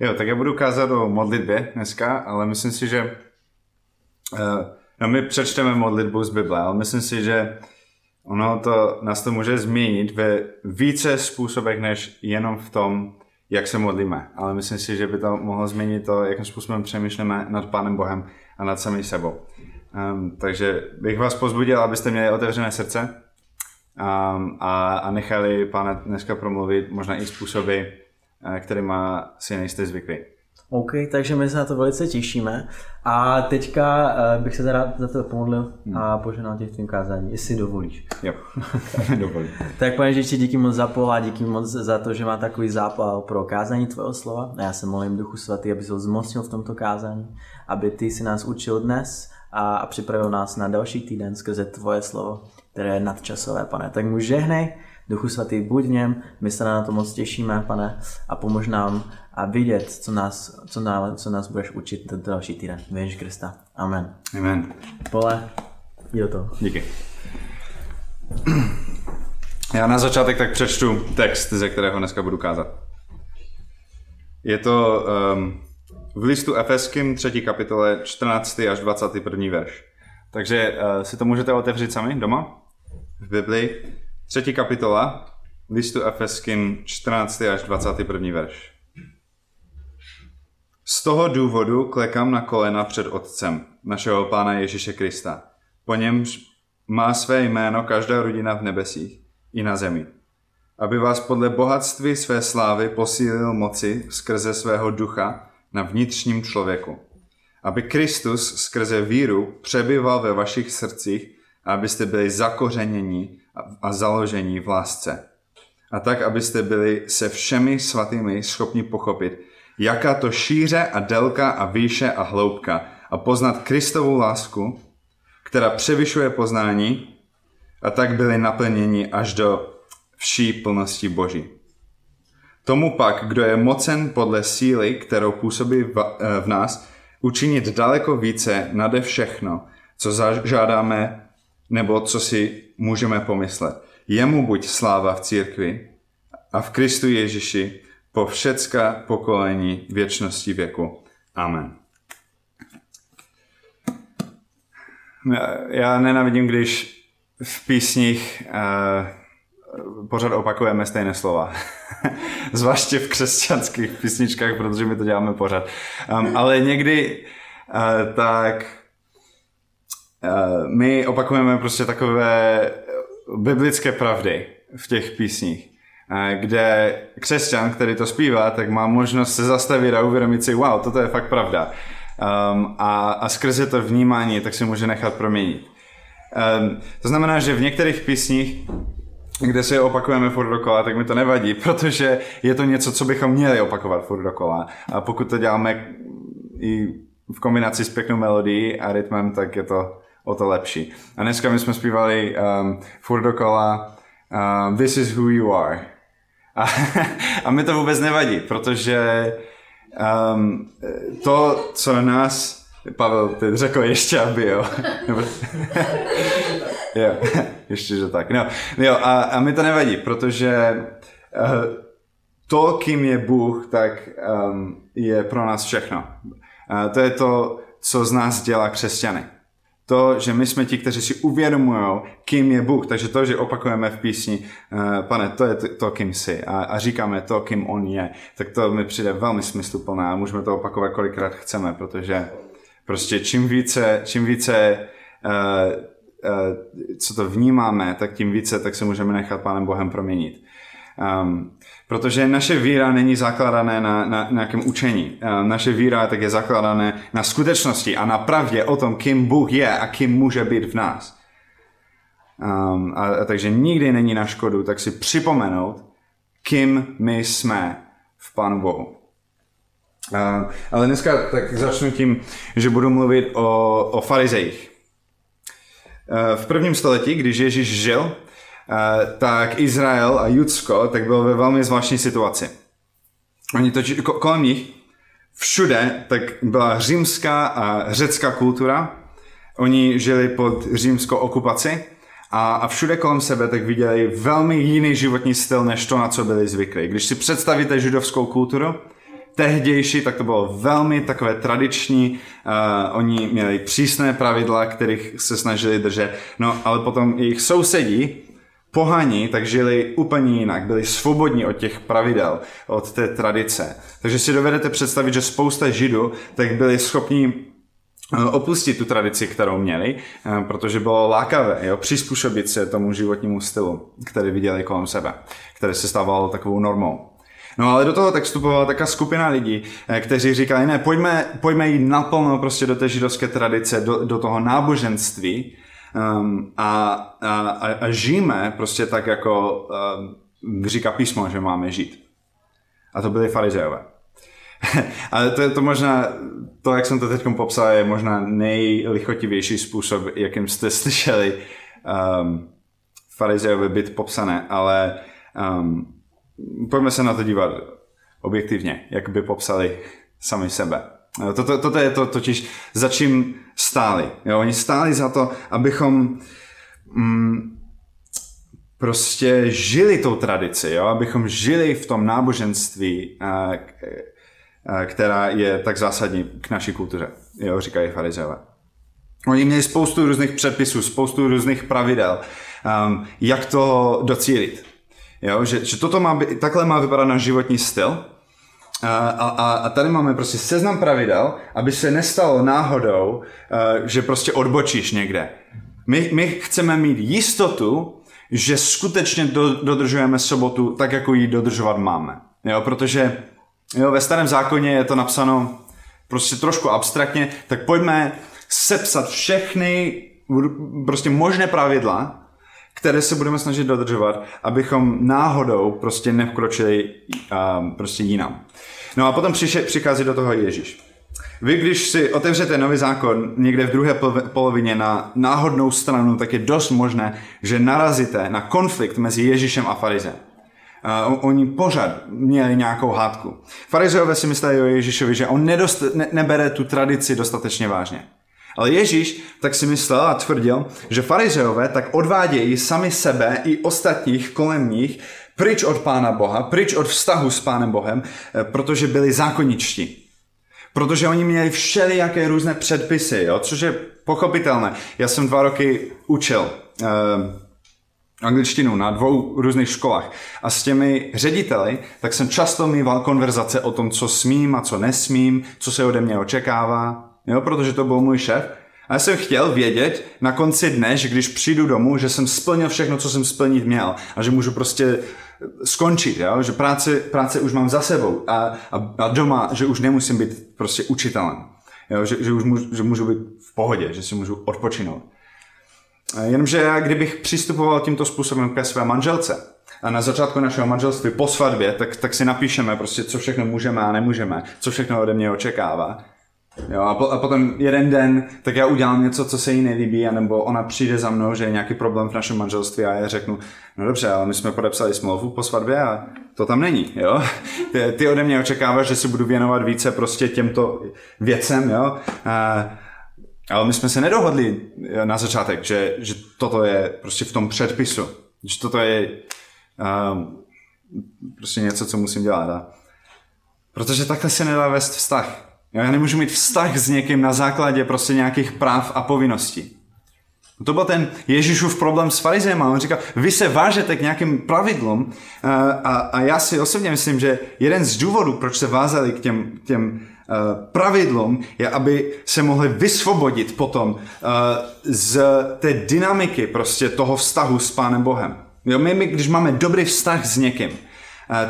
Jo, tak já budu kázat o modlitbě dneska, ale myslím si, že uh, no my přečteme modlitbu z Bible, ale myslím si, že ono to, nás to může změnit ve více způsobech, než jenom v tom, jak se modlíme. Ale myslím si, že by to mohlo změnit to, jakým způsobem přemýšlíme nad Pánem Bohem a nad samým sebou. Um, takže bych vás pozbudil, abyste měli otevřené srdce um, a, a nechali Pána dneska promluvit možná i způsoby, eh, kterými si nejste zvyklí. OK, takže my se na to velice těšíme. A teďka uh, bych se teda za to pomodlil hmm. a poženal tě v tvým kázání, jestli dovolíš. Jo, dovolím. tak pane Ježíši, díky moc za pohled, díky moc za to, že má takový zápal pro kázání tvého slova. A já se molím Duchu Svatý, aby se ho zmocnil v tomto kázání, aby ty si nás učil dnes a, a připravil nás na další týden skrze tvoje slovo, které je nadčasové, pane. Tak mu žehnej, Duchu Svatý, buď v něm, my se na to moc těšíme, pane, a pomož nám a vidět, co nás, co nás, co nás budeš učit tento další týden. Věž Krista. Amen. Amen. Pole, jo to. Díky. Já na začátek tak přečtu text, ze kterého dneska budu kázat. Je to um, v listu Efeským 3. kapitole 14. až 21. verš. Takže uh, si to můžete otevřít sami doma v Biblii. Třetí kapitola listu Efeským 14. až 21. verš. Z toho důvodu klekám na kolena před Otcem, našeho Pána Ježíše Krista. Po němž má své jméno každá rodina v nebesích i na zemi. Aby vás podle bohatství své slávy posílil moci skrze svého ducha na vnitřním člověku. Aby Kristus skrze víru přebyval ve vašich srdcích abyste byli zakořeněni a založení v lásce. A tak, abyste byli se všemi svatými schopni pochopit, jaká to šíře a délka a výše a hloubka a poznat Kristovu lásku, která převyšuje poznání a tak byli naplněni až do vší plnosti Boží. Tomu pak, kdo je mocen podle síly, kterou působí v, v nás, učinit daleko více nade všechno, co zažádáme nebo co si můžeme pomyslet. Jemu buď sláva v církvi a v Kristu Ježíši po všecka pokolení věčnosti věku. Amen. Já nenavidím, když v písních uh, pořád opakujeme stejné slova. Zvláště v křesťanských písničkách, protože my to děláme pořád. Um, ale někdy uh, tak my opakujeme prostě takové biblické pravdy v těch písních kde křesťan, který to zpívá, tak má možnost se zastavit a uvědomit si, wow, toto je fakt pravda. Um, a, a skrze to vnímání tak si může nechat proměnit. Um, to znamená, že v některých písních, kde si je opakujeme furt dokola, tak mi to nevadí, protože je to něco, co bychom měli opakovat furt dokola. A pokud to děláme i v kombinaci s pěknou melodií a rytmem, tak je to o to lepší. A dneska my jsme zpívali um, furt dokola uh, This is who you are. A, a mi to vůbec nevadí, protože um, to, co nás Pavel ty řekl ještě, aby jo. jo, ještě, že tak. No, jo, a, a mi to nevadí, protože uh, to, kým je Bůh, tak um, je pro nás všechno. Uh, to je to, co z nás dělá křesťany to, že my jsme ti, kteří si uvědomují, kým je Bůh. Takže to, že opakujeme v písni, uh, pane, to je to, kým jsi a, a říkáme to, kým on je, tak to mi přijde velmi smysluplné a můžeme to opakovat kolikrát chceme, protože prostě čím více, čím více uh, uh, co to vnímáme, tak tím více tak se můžeme nechat Pánem Bohem proměnit. Um, protože naše víra není zakladané na, na, nějakém učení. Um, naše víra tak je zakladané na skutečnosti a na pravdě o tom, kým Bůh je a kým může být v nás. Um, a, a takže nikdy není na škodu tak si připomenout, kým my jsme v Pánu Bohu. Uh, ale dneska tak začnu tím, že budu mluvit o, o farizejích. Uh, v prvním století, když Ježíš žil, tak Izrael a Judsko tak bylo ve velmi zvláštní situaci. Oni to, kolem nich všude tak byla římská a řecká kultura. Oni žili pod římskou okupaci a, a všude kolem sebe tak viděli velmi jiný životní styl, než to, na co byli zvyklí. Když si představíte židovskou kulturu, tehdější, tak to bylo velmi takové tradiční. Uh, oni měli přísné pravidla, kterých se snažili držet. No, ale potom jejich sousedí, pohani, tak žili úplně jinak, byli svobodní od těch pravidel, od té tradice. Takže si dovedete představit, že spousta židů tak byli schopni eh, opustit tu tradici, kterou měli, eh, protože bylo lákavé jo, přizpůsobit se tomu životnímu stylu, který viděli kolem sebe, které se stávalo takovou normou. No ale do toho tak vstupovala taká skupina lidí, eh, kteří říkali, ne, pojďme, pojďme jít naplno prostě do té židovské tradice, do, do toho náboženství um, a, a, a žijeme prostě tak, jako um, říká písmo, že máme žít. A to byli farizeové. Ale to je to možná, to, jak jsem to teď popsal, je možná nejlichotivější způsob, jakým jste slyšeli um, farizeové být popsané, ale um, pojďme se na to dívat objektivně, jak by popsali sami sebe. Toto, toto je to totiž, za čím stáli. Jo? Oni stáli za to, abychom mm, prostě žili tou tradici, jo? abychom žili v tom náboženství, a, a, která je tak zásadní k naší kultuře, jo? říkají farizeové. Oni měli spoustu různých předpisů, spoustu různých pravidel, um, jak to docílit. Jo? Že, že toto má takhle má vypadat náš životní styl. A, a, a tady máme prostě seznam pravidel, aby se nestalo náhodou, že prostě odbočíš někde. My, my chceme mít jistotu, že skutečně do, dodržujeme sobotu tak, jako ji dodržovat máme. Jo? Protože jo, ve starém zákoně je to napsáno prostě trošku abstraktně, tak pojďme sepsat všechny prostě možné pravidla, které se budeme snažit dodržovat, abychom náhodou prostě nevkročili uh, prostě jinam. No a potom přiše, přichází do toho Ježíš. Vy, když si otevřete nový zákon někde v druhé polovině na náhodnou stranu, tak je dost možné, že narazíte na konflikt mezi Ježíšem a farizem. Uh, oni pořád měli nějakou hádku. Farizeové si mysleli o Ježíšovi, že on nedost, ne, nebere tu tradici dostatečně vážně. Ale Ježíš tak si myslel a tvrdil, že farizeové tak odvádějí sami sebe i ostatních kolem nich pryč od Pána Boha, pryč od vztahu s Pánem Bohem, eh, protože byli zákoničtí. Protože oni měli všelijaké různé předpisy, jo? což je pochopitelné. Já jsem dva roky učil uh, angličtinu na dvou různých školách a s těmi řediteli, tak jsem často mýval konverzace o tom, co smím a co nesmím, co se ode mě očekává jo, protože to byl můj šéf. A já jsem chtěl vědět na konci dne, že když přijdu domů, že jsem splnil všechno, co jsem splnit měl a že můžu prostě skončit, jo? že práce, práce už mám za sebou a, a, a doma, že už nemusím být prostě učitelem, jo? Že, že už můžu, že můžu být v pohodě, že si můžu odpočinout. Jenomže já, kdybych přistupoval tímto způsobem ke své manželce, a na začátku našeho manželství po svatbě, tak, tak si napíšeme prostě, co všechno můžeme a nemůžeme, co všechno ode mě očekává. Jo, a, po, a potom jeden den, tak já udělám něco, co se jí nelíbí, anebo ona přijde za mnou, že je nějaký problém v našem manželství a já řeknu, no dobře, ale my jsme podepsali smlouvu po svatbě a to tam není, jo. Ty, ty ode mě očekáváš, že si budu věnovat více prostě těmto věcem, jo. A, ale my jsme se nedohodli na začátek, že, že toto je prostě v tom předpisu, že toto je um, prostě něco, co musím dělat. A, protože takhle se nedá vést vztah. Já nemůžu mít vztah s někým na základě prostě nějakých práv a povinností. To byl ten Ježíšův problém s farizem. On říkal, vy se vážete k nějakým pravidlům eh, a, a já si osobně myslím, že jeden z důvodů, proč se vázali k těm, těm uh, pravidlům, je, aby se mohli vysvobodit potom uh, z té dynamiky prostě toho vztahu s Pánem Bohem. Jo, my, my, když máme dobrý vztah s někým, Eh,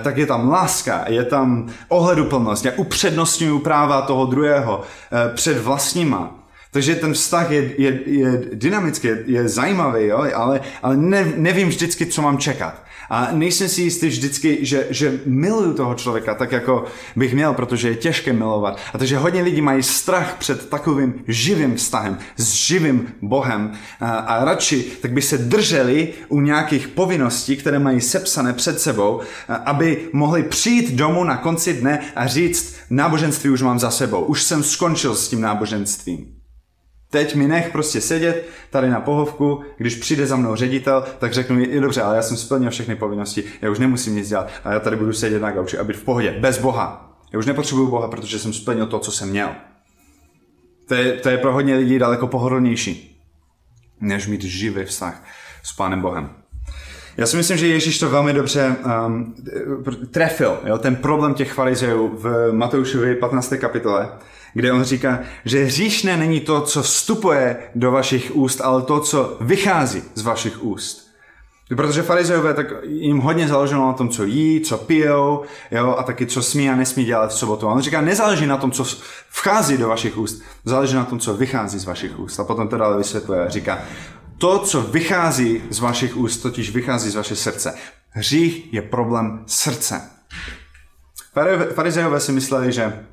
tak je tam láska, je tam ohleduplnost, já upřednostňuju práva toho druhého eh, před vlastníma. Takže ten vztah je, je, je dynamický, je, je zajímavý, jo? ale, ale ne, nevím vždycky, co mám čekat. A nejsem si jistý vždycky, že, že miluju toho člověka tak, jako bych měl, protože je těžké milovat. A takže hodně lidí mají strach před takovým živým vztahem, s živým Bohem a, a radši tak by se drželi u nějakých povinností, které mají sepsané před sebou, aby mohli přijít domů na konci dne a říct, náboženství už mám za sebou, už jsem skončil s tím náboženstvím. Teď mi nech prostě sedět tady na pohovku, když přijde za mnou ředitel, tak řeknu, je dobře, ale já jsem splnil všechny povinnosti, já už nemusím nic dělat a já tady budu sedět na gauči a být v pohodě, bez Boha. Já už nepotřebuju Boha, protože jsem splnil to, co jsem měl. To je, to je pro hodně lidí daleko pohodlnější, než mít živý vztah s Pánem Bohem. Já si myslím, že Ježíš to velmi dobře um, trefil, jo, ten problém těch farizejů v Matoušovi 15. kapitole, kde on říká, že hříšné není to, co vstupuje do vašich úst, ale to, co vychází z vašich úst. Protože farizejové, tak jim hodně záleželo na tom, co jí, co pijou, jo, a taky co smí a nesmí dělat v sobotu. A on říká, nezáleží na tom, co vchází do vašich úst, záleží na tom, co vychází z vašich úst. A potom to dále vysvětluje. Říká, to, co vychází z vašich úst, totiž vychází z vaše srdce. Hřích je problém srdce. Farizejové si mysleli, že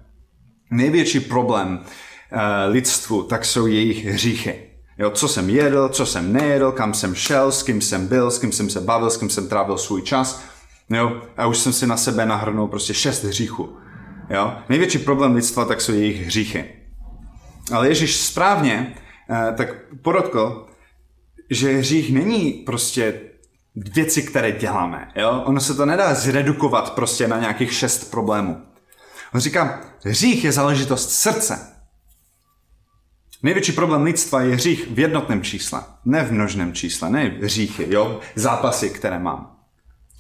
největší problém uh, lidstvu tak jsou jejich hříchy. Jo, co jsem jedl, co jsem nejedl, kam jsem šel, s kým jsem byl, s kým jsem se bavil, s kým jsem trávil svůj čas. Jo, a už jsem si na sebe nahrnul prostě šest hříchů. Jo? Největší problém lidstva tak jsou jejich hříchy. Ale Ježíš správně uh, tak podotkl, že hřích není prostě věci, které děláme. Jo? Ono se to nedá zredukovat prostě na nějakých šest problémů. On říká, hřích je záležitost srdce. Největší problém lidstva je hřích v jednotném čísle, ne v množném čísle, ne hříchy, jo, zápasy, které mám.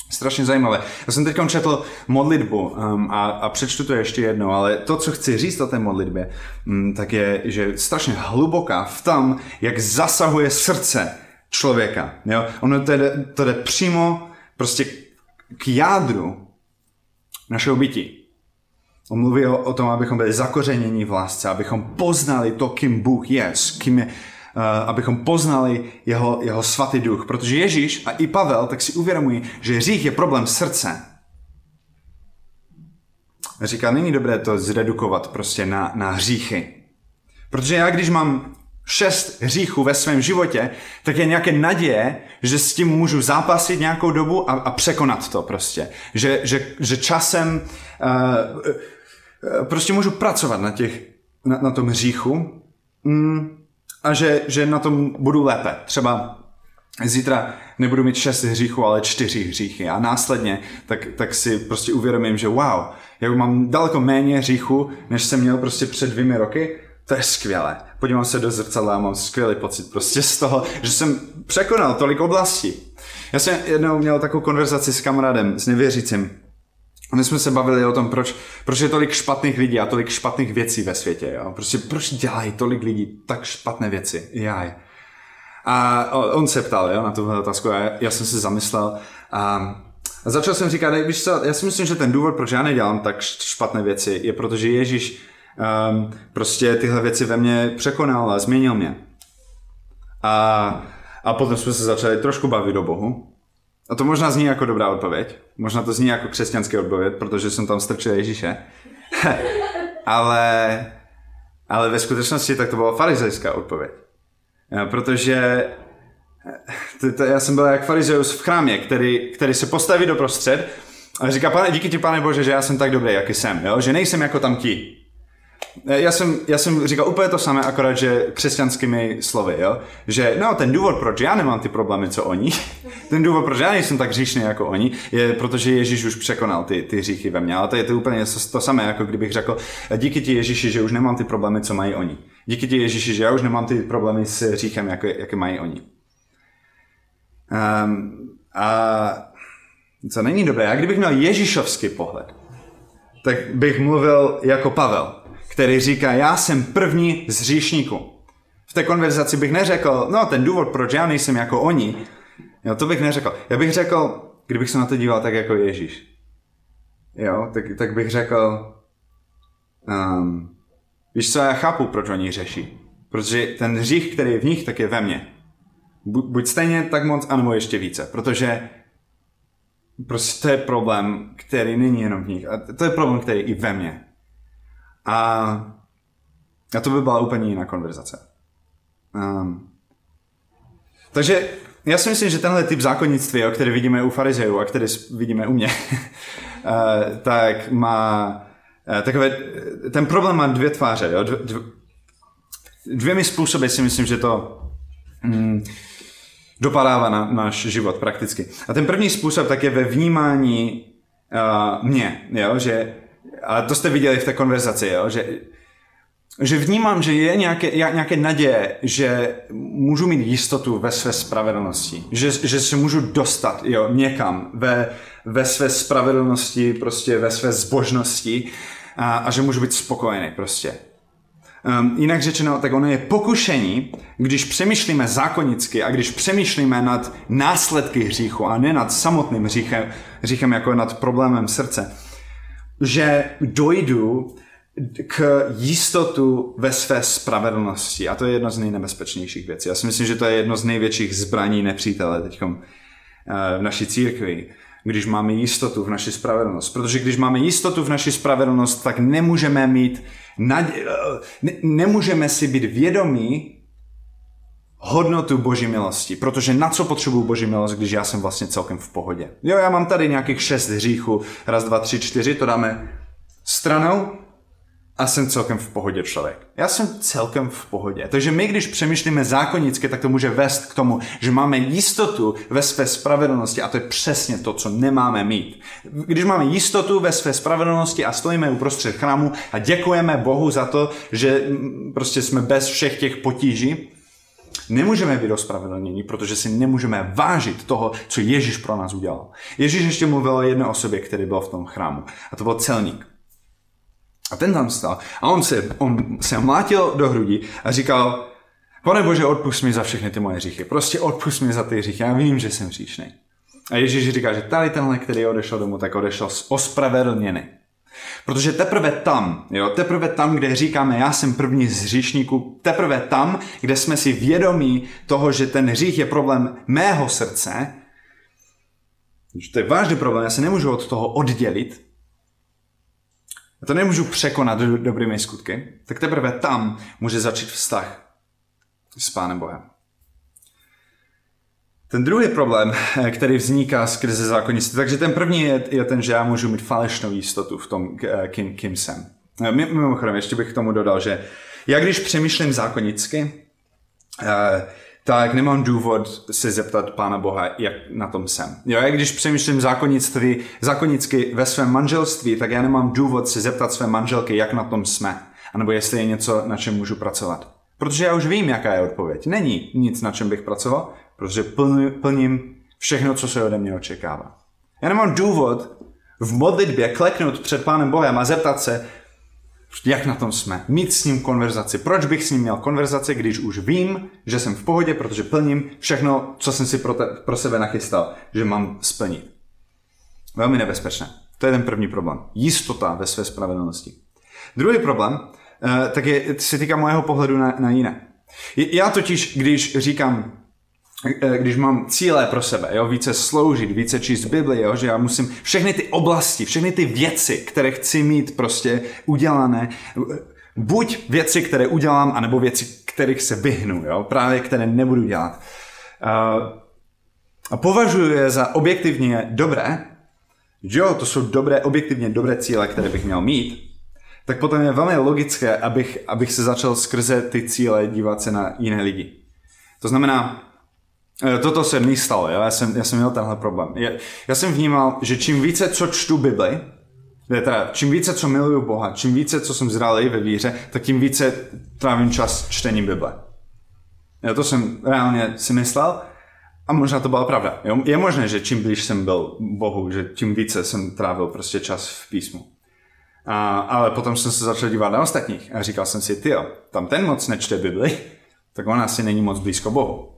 Strašně zajímavé. Já jsem teď četl modlitbu um, a, a přečtu to ještě jednou, ale to, co chci říct o té modlitbě, um, tak je, že strašně hluboká v tom, jak zasahuje srdce člověka. Jo? Ono to jde, to jde přímo prostě k jádru našeho bytí. On mluví o, o tom, abychom byli zakořeněni v lásce, abychom poznali to, kým Bůh je, s kým je, uh, abychom poznali jeho, jeho svatý duch. Protože Ježíš a i Pavel tak si uvědomují, že hřích je problém srdce. Říká, není dobré to zredukovat prostě na, na hříchy. Protože já, když mám šest hříchů ve svém životě, tak je nějaké naděje, že s tím můžu zápasit nějakou dobu a, a překonat to prostě. Že, že, že časem uh, prostě můžu pracovat na, těch, na, na tom hříchu mm, a že, že na tom budu lépe. Třeba zítra nebudu mít šest hříchů, ale čtyři hříchy a následně tak, tak si prostě uvědomím, že wow, já mám daleko méně hříchů, než jsem měl prostě před dvěmi roky, to je skvělé. Podívám se do zrcadla a mám skvělý pocit prostě z toho, že jsem překonal tolik oblastí. Já jsem jednou měl takovou konverzaci s kamarádem, s nevěřícím, my jsme se bavili o tom, proč, proč je tolik špatných lidí a tolik špatných věcí ve světě. Jo? Prostě proč dělají tolik lidí tak špatné věci? Jaj. A on se ptal jo, na tuhle otázku a já, jsem si zamyslel a začal jsem říkat, víš co, já si myslím, že ten důvod, proč já nedělám tak špatné věci, je protože Ježíš um, prostě tyhle věci ve mně překonal a změnil mě. A, a potom jsme se začali trošku bavit o Bohu. A to možná zní jako dobrá odpověď. Možná to zní jako křesťanský odpověď, protože jsem tam strčil Ježíše. ale, ale ve skutečnosti tak to byla farizejská odpověď. Protože to, to, já jsem byl jak farizeus v chrámě, který, který se postaví do prostřed a říká, pane, díky ti, pane Bože, že já jsem tak dobrý, jaký jsem, jo? že nejsem jako tam ti. Já jsem, já jsem říkal úplně to samé, akorát, že křesťanskými slovy, jo? Že no, ten důvod, proč já nemám ty problémy, co oni, ten důvod, proč já nejsem tak hříšný jako oni, je protože Ježíš už překonal ty, ty hříchy ve mně. Ale to je to úplně to, to samé, jako kdybych řekl, díky ti Ježíši, že už nemám ty problémy, co mají oni. Díky ti Ježíši, že já už nemám ty problémy s hříchem, jako, jaké mají oni. Um, a co není dobré, já kdybych měl Ježíšovský pohled, tak bych mluvil jako Pavel který říká, já jsem první z hříšníků. V té konverzaci bych neřekl, no ten důvod, proč já nejsem jako oni, jo, to bych neřekl. Já bych řekl, kdybych se na to díval tak jako Ježíš. Jo, tak, tak bych řekl, um, víš co, já chápu, proč oni řeší. Protože ten hřích, který je v nich, tak je ve mně. Buď stejně tak moc, anebo ještě více. Protože prostě to je problém, který není jenom v nich. A to je problém, který je i ve mně. A, a to by byla úplně jiná konverzace. Um, takže já si myslím, že tenhle typ zákonnictví, o který vidíme u farizejů a který vidíme u mě, eh, tak má eh, takové, ten problém má dvě tváře. Jo? Dvě, dvěmi způsoby si myslím, že to mm, dopadává na náš život prakticky. A ten první způsob tak je ve vnímání uh, mě, jo? že a to jste viděli v té konverzaci, jo, že, že vnímám, že je nějaké, nějaké naděje, že můžu mít jistotu ve své spravedlnosti, že, že se můžu dostat jo, někam ve, ve své spravedlnosti, prostě ve své zbožnosti a, a že můžu být spokojený prostě. Um, jinak řečeno, tak ono je pokušení, když přemýšlíme zákonicky a když přemýšlíme nad následky hříchu a ne nad samotným hříchem, hříchem jako nad problémem srdce, že dojdu k jistotu ve své spravedlnosti. A to je jedno z nejnebezpečnějších věcí. Já si myslím, že to je jedno z největších zbraní nepřítele teď uh, v naší církvi když máme jistotu v naší spravedlnost. Protože když máme jistotu v naší spravedlnost, tak nemůžeme mít, nadě, ne, nemůžeme si být vědomí hodnotu Boží milosti. Protože na co potřebuju Boží milost, když já jsem vlastně celkem v pohodě. Jo, já mám tady nějakých šest hříchů, raz, dva, tři, čtyři, to dáme stranou a jsem celkem v pohodě člověk. Já jsem celkem v pohodě. Takže my, když přemýšlíme zákonicky, tak to může vést k tomu, že máme jistotu ve své spravedlnosti a to je přesně to, co nemáme mít. Když máme jistotu ve své spravedlnosti a stojíme uprostřed chrámu a děkujeme Bohu za to, že prostě jsme bez všech těch potíží, Nemůžeme být ospravedlnění, protože si nemůžeme vážit toho, co Ježíš pro nás udělal. Ježíš ještě mluvil o jedné osobě, který byl v tom chrámu. A to byl celník. A ten tam stal a on se, on se mlátil do hrudi a říkal, pane Bože, odpust mi za všechny ty moje hříchy. Prostě odpust mi za ty hříchy. Já vím, že jsem hříšný. A Ježíš říká, že tady tenhle, který odešel domů, tak odešel ospravedlněný. Protože teprve tam, jo, teprve tam, kde říkáme, já jsem první z hříšníků, teprve tam, kde jsme si vědomí toho, že ten hřích je problém mého srdce, že to je vážný problém, já se nemůžu od toho oddělit, a to nemůžu překonat do, dobrými skutky, tak teprve tam může začít vztah s Pánem Bohem. Ten druhý problém, který vzniká skrze zákonnictví, takže ten první je, je ten, že já můžu mít falešnou jistotu v tom, kým, kým jsem. Mimochodem, ještě bych k tomu dodal, že já když přemýšlím zákonicky, eh, tak nemám důvod se zeptat Pána Boha, jak na tom jsem. Jo, jak když přemýšlím zákonnictví, zákonicky ve svém manželství, tak já nemám důvod se zeptat své manželky, jak na tom jsme. A nebo jestli je něco, na čem můžu pracovat. Protože já už vím, jaká je odpověď. Není nic, na čem bych pracoval, protože plním všechno, co se ode mě očekává. Já nemám důvod v modlitbě kleknout před Pánem Bohem a zeptat se, jak na tom jsme, mít s ním konverzaci. Proč bych s ním měl konverzaci, když už vím, že jsem v pohodě, protože plním všechno, co jsem si pro, te, pro sebe nachystal, že mám splnit. Velmi nebezpečné. To je ten první problém. Jistota ve své spravedlnosti. Druhý problém, eh, tak je, se týká mojeho pohledu na, na jiné. Já totiž, když říkám, když mám cíle pro sebe, jo, více sloužit, více číst Bibli, jo, že já musím všechny ty oblasti, všechny ty věci, které chci mít prostě udělané, buď věci, které udělám, anebo věci, kterých se vyhnu, jo, právě které nebudu dělat. A považuji je za objektivně dobré, jo, to jsou dobré, objektivně dobré cíle, které bych měl mít, tak potom je velmi logické, abych, abych se začal skrze ty cíle dívat se na jiné lidi. To znamená, Eh, toto se mi stalo, jo? Já, jsem, já jsem měl tenhle problém. Já, já jsem vnímal, že čím více, co čtu Bibli, teda, čím více, co miluju Boha, čím více, co jsem zralý ve víře, tak tím více trávím čas čtením Bible. Já to jsem reálně si myslel a možná to byla pravda. Jo? Je možné, že čím blíž jsem byl Bohu, že tím více jsem trávil prostě čas v písmu. A, ale potom jsem se začal dívat na ostatních a říkal jsem si, ty tam ten moc nečte Bibli, tak on asi není moc blízko Bohu.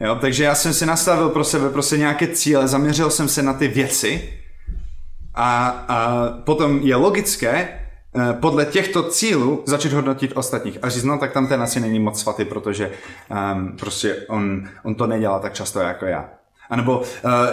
Jo, takže já jsem si nastavil pro sebe prostě nějaké cíle, zaměřil jsem se na ty věci a, a potom je logické eh, podle těchto cílů začít hodnotit ostatních a říct, no tak tam ten asi není moc svatý, protože um, prostě on, on to nedělá tak často jako já. A nebo uh,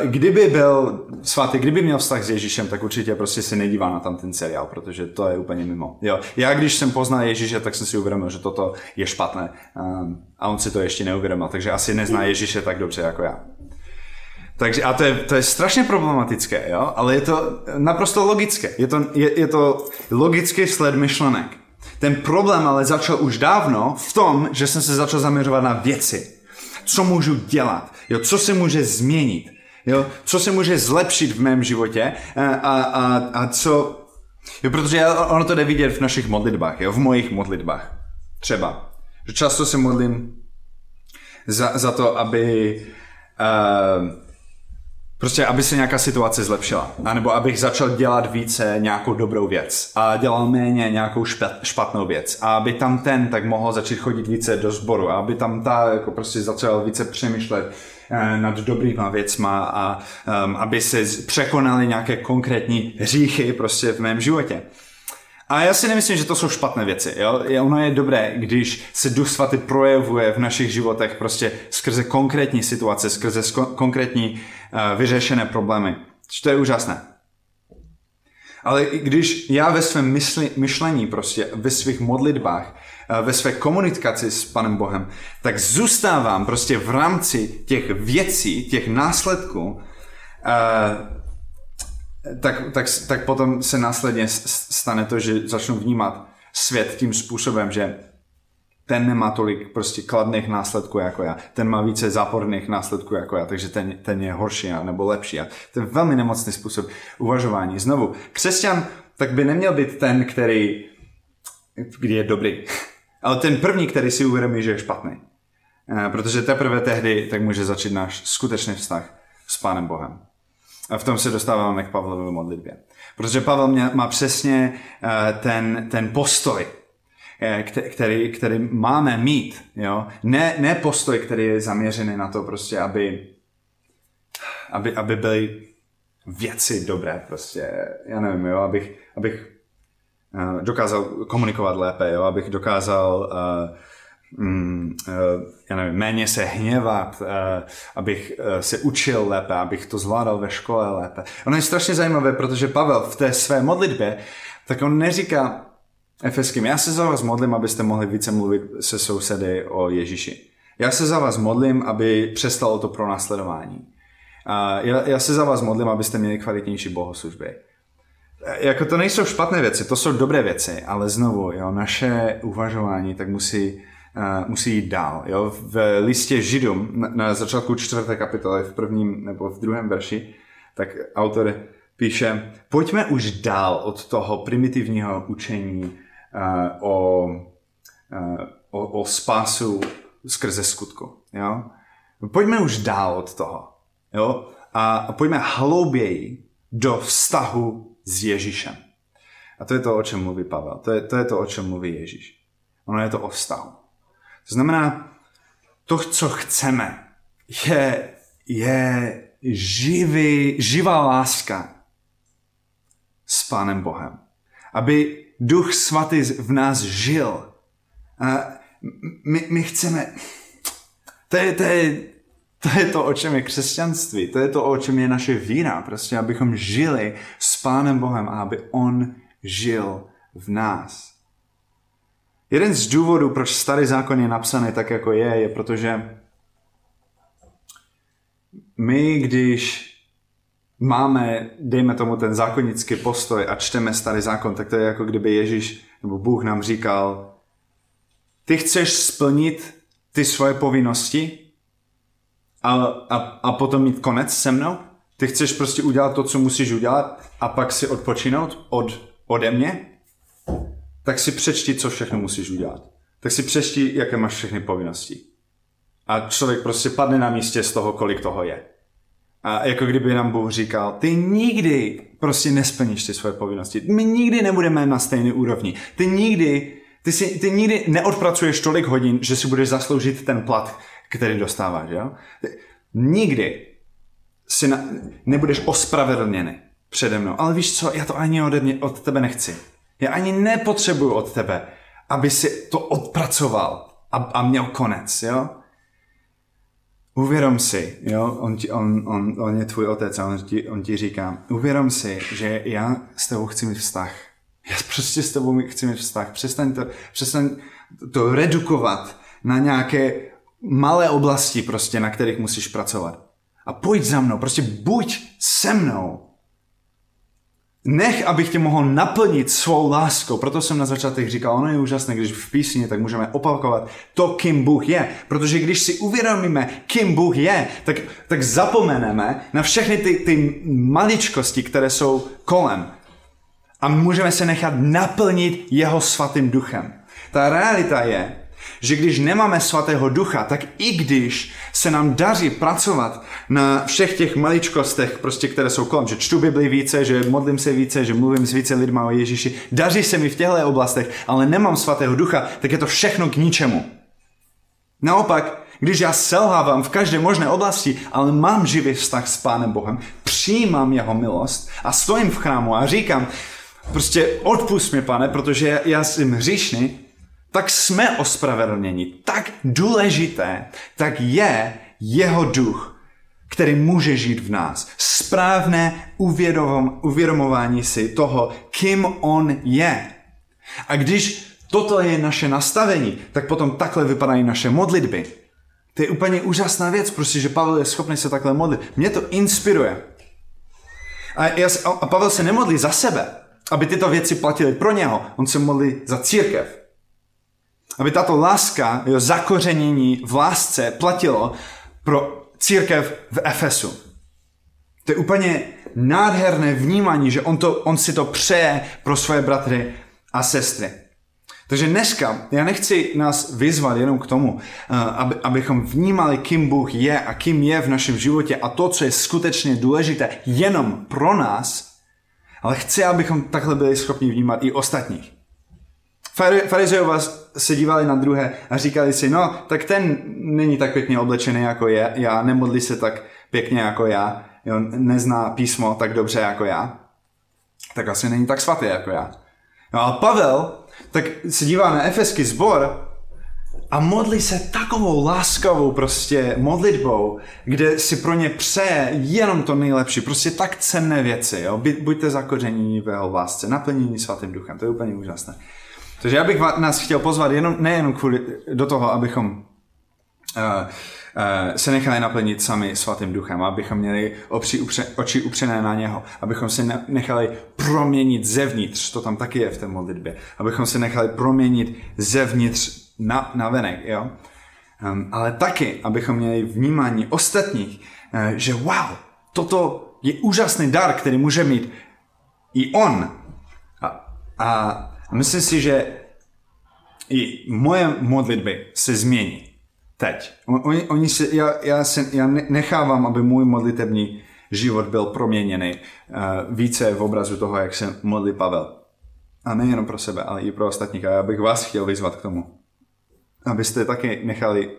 kdyby byl svatý, kdyby měl vztah s Ježíšem, tak určitě prostě si nedívá na tam ten seriál, protože to je úplně mimo. Jo. Já když jsem poznal Ježíše, tak jsem si uvědomil, že toto je špatné. Um, a on si to ještě neuvědomil, takže asi nezná Ježíše tak dobře jako já. Takže, a to je, to je strašně problematické, jo? ale je to naprosto logické. Je to, je, je to logický sled myšlenek. Ten problém ale začal už dávno v tom, že jsem se začal zaměřovat na věci. Co můžu dělat? Jo, co se může změnit? Jo, co se může zlepšit v mém životě a, a, a co, Jo, protože ono to jde vidět v našich modlitbách, jo, v mojich modlitbách. Třeba. Že často se modlím za, za to, aby uh, prostě, aby se nějaká situace zlepšila. A nebo abych začal dělat více nějakou dobrou věc a dělal méně nějakou špatnou věc. A aby tam ten tak mohl začít chodit více do sboru a aby tam ta jako prostě začal více přemýšlet uh, nad dobrýma věcma a um, aby se překonaly nějaké konkrétní hříchy prostě v mém životě. A já si nemyslím, že to jsou špatné věci. Jo? Ono je dobré, když se Duch Svatý projevuje v našich životech prostě skrze konkrétní situace, skrze konkrétní uh, vyřešené problémy. To je úžasné. Ale když já ve svém mysli, myšlení, prostě ve svých modlitbách, eh, ve své komunikaci s Panem Bohem, tak zůstávám prostě v rámci těch věcí, těch následků, eh, tak, tak, tak potom se následně stane to, že začnu vnímat svět tím způsobem, že ten nemá tolik prostě kladných následků jako já, ten má více záporných následků jako já, takže ten, ten je horší nebo lepší. A to je velmi nemocný způsob uvažování. Znovu, křesťan tak by neměl být ten, který kdy je dobrý, ale ten první, který si uvědomí, že je špatný. Eh, protože teprve tehdy tak může začít náš skutečný vztah s Pánem Bohem. A v tom se dostáváme k Pavlově modlitbě. Protože Pavel mě, má přesně eh, ten, ten postoj, eh, který, který máme mít. Jo? Ne, ne postoj, který je zaměřený na to, prostě, aby, aby, aby byly věci dobré. Prostě, já nevím, jo? abych, abych eh, dokázal komunikovat lépe, jo? abych dokázal uh, mm, eh, já nevím, méně se hněvat, eh, abych eh, se učil lépe, abych to zvládal ve škole lépe. Ono je strašně zajímavé, protože Pavel v té své modlitbě, tak on neříká Efeským, já se za vás modlím, abyste mohli více mluvit se sousedy o Ježíši. Já se za vás modlím, aby přestalo to pro následování. Já, já se za vás modlím, abyste měli kvalitnější bohoslužby. Jako to nejsou špatné věci, to jsou dobré věci, ale znovu, jo, naše uvažování tak musí musí jít dál. Jo? V listě Židům na, začátku čtvrté kapitoly, v prvním nebo v druhém verši, tak autor píše, pojďme už dál od toho primitivního učení uh, o, uh, o, o spásu skrze skutku. Jo? Pojďme už dál od toho. Jo? A pojďme hlouběji do vztahu s Ježíšem. A to je to, o čem mluví Pavel. To je, to je to, o čem mluví Ježíš. Ono je to o vztahu. Znamená, to, co chceme, je, je živý, živá láska s Pánem Bohem. Aby Duch Svatý v nás žil. A my, my chceme... To je, to, je, to je to, o čem je křesťanství. To je to, o čem je naše víra. Prostě, abychom žili s Pánem Bohem a aby On žil v nás. Jeden z důvodů, proč starý zákon je napsaný tak, jako je, je protože my, když máme, dejme tomu, ten zákonický postoj a čteme starý zákon, tak to je jako kdyby Ježíš nebo Bůh nám říkal, ty chceš splnit ty svoje povinnosti a, a, a potom mít konec se mnou? Ty chceš prostě udělat to, co musíš udělat a pak si odpočinout od, ode mě? Tak si přečti, co všechno musíš udělat. Tak si přečti, jaké máš všechny povinnosti. A člověk prostě padne na místě z toho, kolik toho je. A jako kdyby nám Bůh říkal, ty nikdy prostě nesplníš ty svoje povinnosti. My nikdy nebudeme na stejné úrovni. Ty nikdy, ty, si, ty nikdy neodpracuješ tolik hodin, že si budeš zasloužit ten plat, který dostáváš. Jo? Ty, nikdy si na, nebudeš ospravedlněný přede mnou. Ale víš co, já to ani ode mě, od tebe nechci. Já ani nepotřebuju od tebe, aby si to odpracoval a, a měl konec, jo? Uvědom si, jo, on, ti, on, on, on je tvůj otec a on ti, on ti říká, uvědom si, že já s tebou chci mít vztah. Já prostě s tebou chci mít vztah. Přestaň to, přestaň to redukovat na nějaké malé oblasti prostě, na kterých musíš pracovat. A pojď za mnou, prostě buď se mnou. Nech, abych tě mohl naplnit svou láskou. Proto jsem na začátek říkal, ono je úžasné, když v písni tak můžeme opakovat to, kým Bůh je. Protože když si uvědomíme, kým Bůh je, tak, tak zapomeneme na všechny ty, ty maličkosti, které jsou kolem. A, A můžeme se nechat naplnit jeho svatým duchem. Ta realita je, že když nemáme svatého ducha, tak i když se nám daří pracovat na všech těch maličkostech, prostě, které jsou kolem, že čtu Bibli více, že modlím se více, že mluvím s více lidma o Ježíši, daří se mi v těchto oblastech, ale nemám svatého ducha, tak je to všechno k ničemu. Naopak, když já selhávám v každé možné oblasti, ale mám živý vztah s Pánem Bohem, přijímám jeho milost a stojím v chrámu a říkám, prostě odpust mi, pane, protože já jsem hříšný, tak jsme ospravedlněni. Tak důležité, tak je jeho duch, který může žít v nás. Správné uvědom, uvědomování si toho, kým on je. A když toto je naše nastavení, tak potom takhle vypadají naše modlitby. To je úplně úžasná věc, prostě, že Pavel je schopný se takhle modlit. Mě to inspiruje. A, já, a Pavel se nemodlí za sebe, aby tyto věci platily pro něho. On se modlí za církev. Aby tato láska, jo, zakořenění v lásce platilo pro církev v Efesu. To je úplně nádherné vnímání, že on, to, on si to přeje pro svoje bratry a sestry. Takže dneska já nechci nás vyzvat jenom k tomu, eh, aby, abychom vnímali, kým Bůh je a kým je v našem životě a to, co je skutečně důležité jenom pro nás, ale chci, abychom takhle byli schopni vnímat i ostatních. Farizejové se dívali na druhé a říkali si, no, tak ten není tak pěkně oblečený jako je, já nemodlí se tak pěkně jako já, jo, nezná písmo tak dobře jako já, tak asi není tak svatý jako já. No a Pavel tak se dívá na efeský zbor a modlí se takovou láskavou prostě modlitbou, kde si pro ně přeje jenom to nejlepší, prostě tak cenné věci, jo? buďte zakoření v jeho lásce, naplnění svatým duchem, to je úplně úžasné. Takže já bych nás chtěl pozvat jenom, nejenom kvůli, do toho, abychom uh, uh, se nechali naplnit sami svatým duchem, abychom měli oči, upře, oči upřené na něho, abychom se nechali proměnit zevnitř, to tam taky je v té modlitbě, abychom se nechali proměnit zevnitř na, na venek, jo? Um, ale taky, abychom měli vnímání ostatních, uh, že wow, toto je úžasný dar, který může mít i on. A, a a myslím si, že i moje modlitby se změní. Teď. Oni, oni se, já, já, se, já nechávám, aby můj modlitební život byl proměněný uh, více v obrazu toho, jak se modlí Pavel. A nejenom pro sebe, ale i pro ostatní. A já bych vás chtěl vyzvat k tomu, abyste taky nechali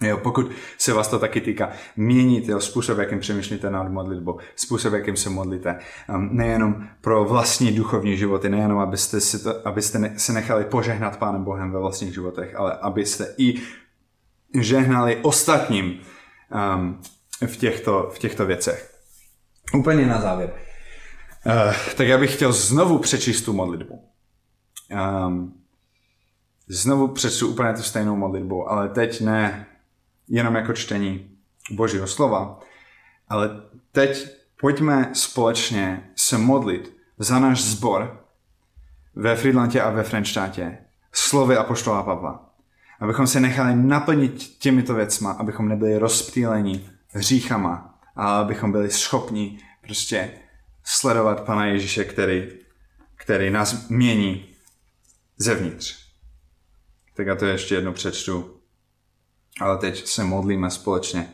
Jo, pokud se vás to taky týká, měnit jo, způsob, jakým přemýšlíte nad modlitbou, způsob, jakým se modlíte. Um, nejenom pro vlastní duchovní životy, nejenom abyste, si to, abyste ne, se nechali požehnat Pánem Bohem ve vlastních životech, ale abyste i žehnali ostatním um, v, těchto, v těchto věcech. Úplně na závěr. Uh, tak já bych chtěl znovu přečíst tu modlitbu. Um, znovu přečtu úplně tu stejnou modlitbu, ale teď ne jenom jako čtení Božího slova, ale teď pojďme společně se modlit za náš zbor ve Friedlandě a ve Frenštátě slovy Apoštola Pavla. Abychom se nechali naplnit těmito věcma, abychom nebyli rozptýleni hříchama, ale abychom byli schopni prostě sledovat Pana Ježíše, který, který nás mění zevnitř. Tak já to ještě jedno přečtu ale teď se modlíme společně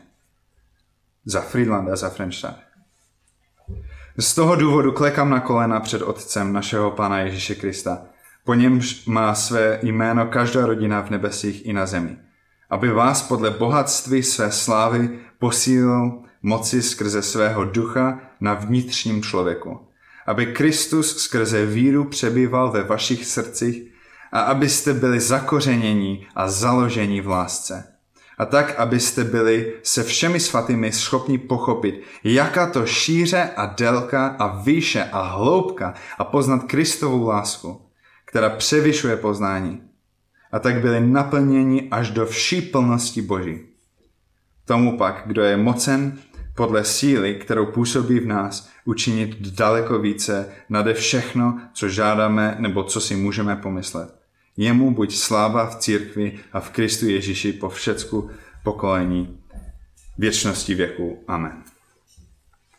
za Friedland a za Frenštát. Z toho důvodu klekám na kolena před Otcem našeho Pána Ježíše Krista, po němž má své jméno každá rodina v nebesích i na zemi, aby vás podle bohatství své slávy posílil moci skrze svého ducha na vnitřním člověku, aby Kristus skrze víru přebýval ve vašich srdcích a abyste byli zakořeněni a založeni v lásce a tak, abyste byli se všemi svatými schopni pochopit, jaká to šíře a délka a výše a hloubka a poznat Kristovou lásku, která převyšuje poznání. A tak byli naplněni až do vší plnosti Boží. Tomu pak, kdo je mocen podle síly, kterou působí v nás, učinit daleko více nade všechno, co žádáme nebo co si můžeme pomyslet Jemu buď sláva v církvi a v Kristu Ježíši po všecku pokolení věčnosti věku. Amen.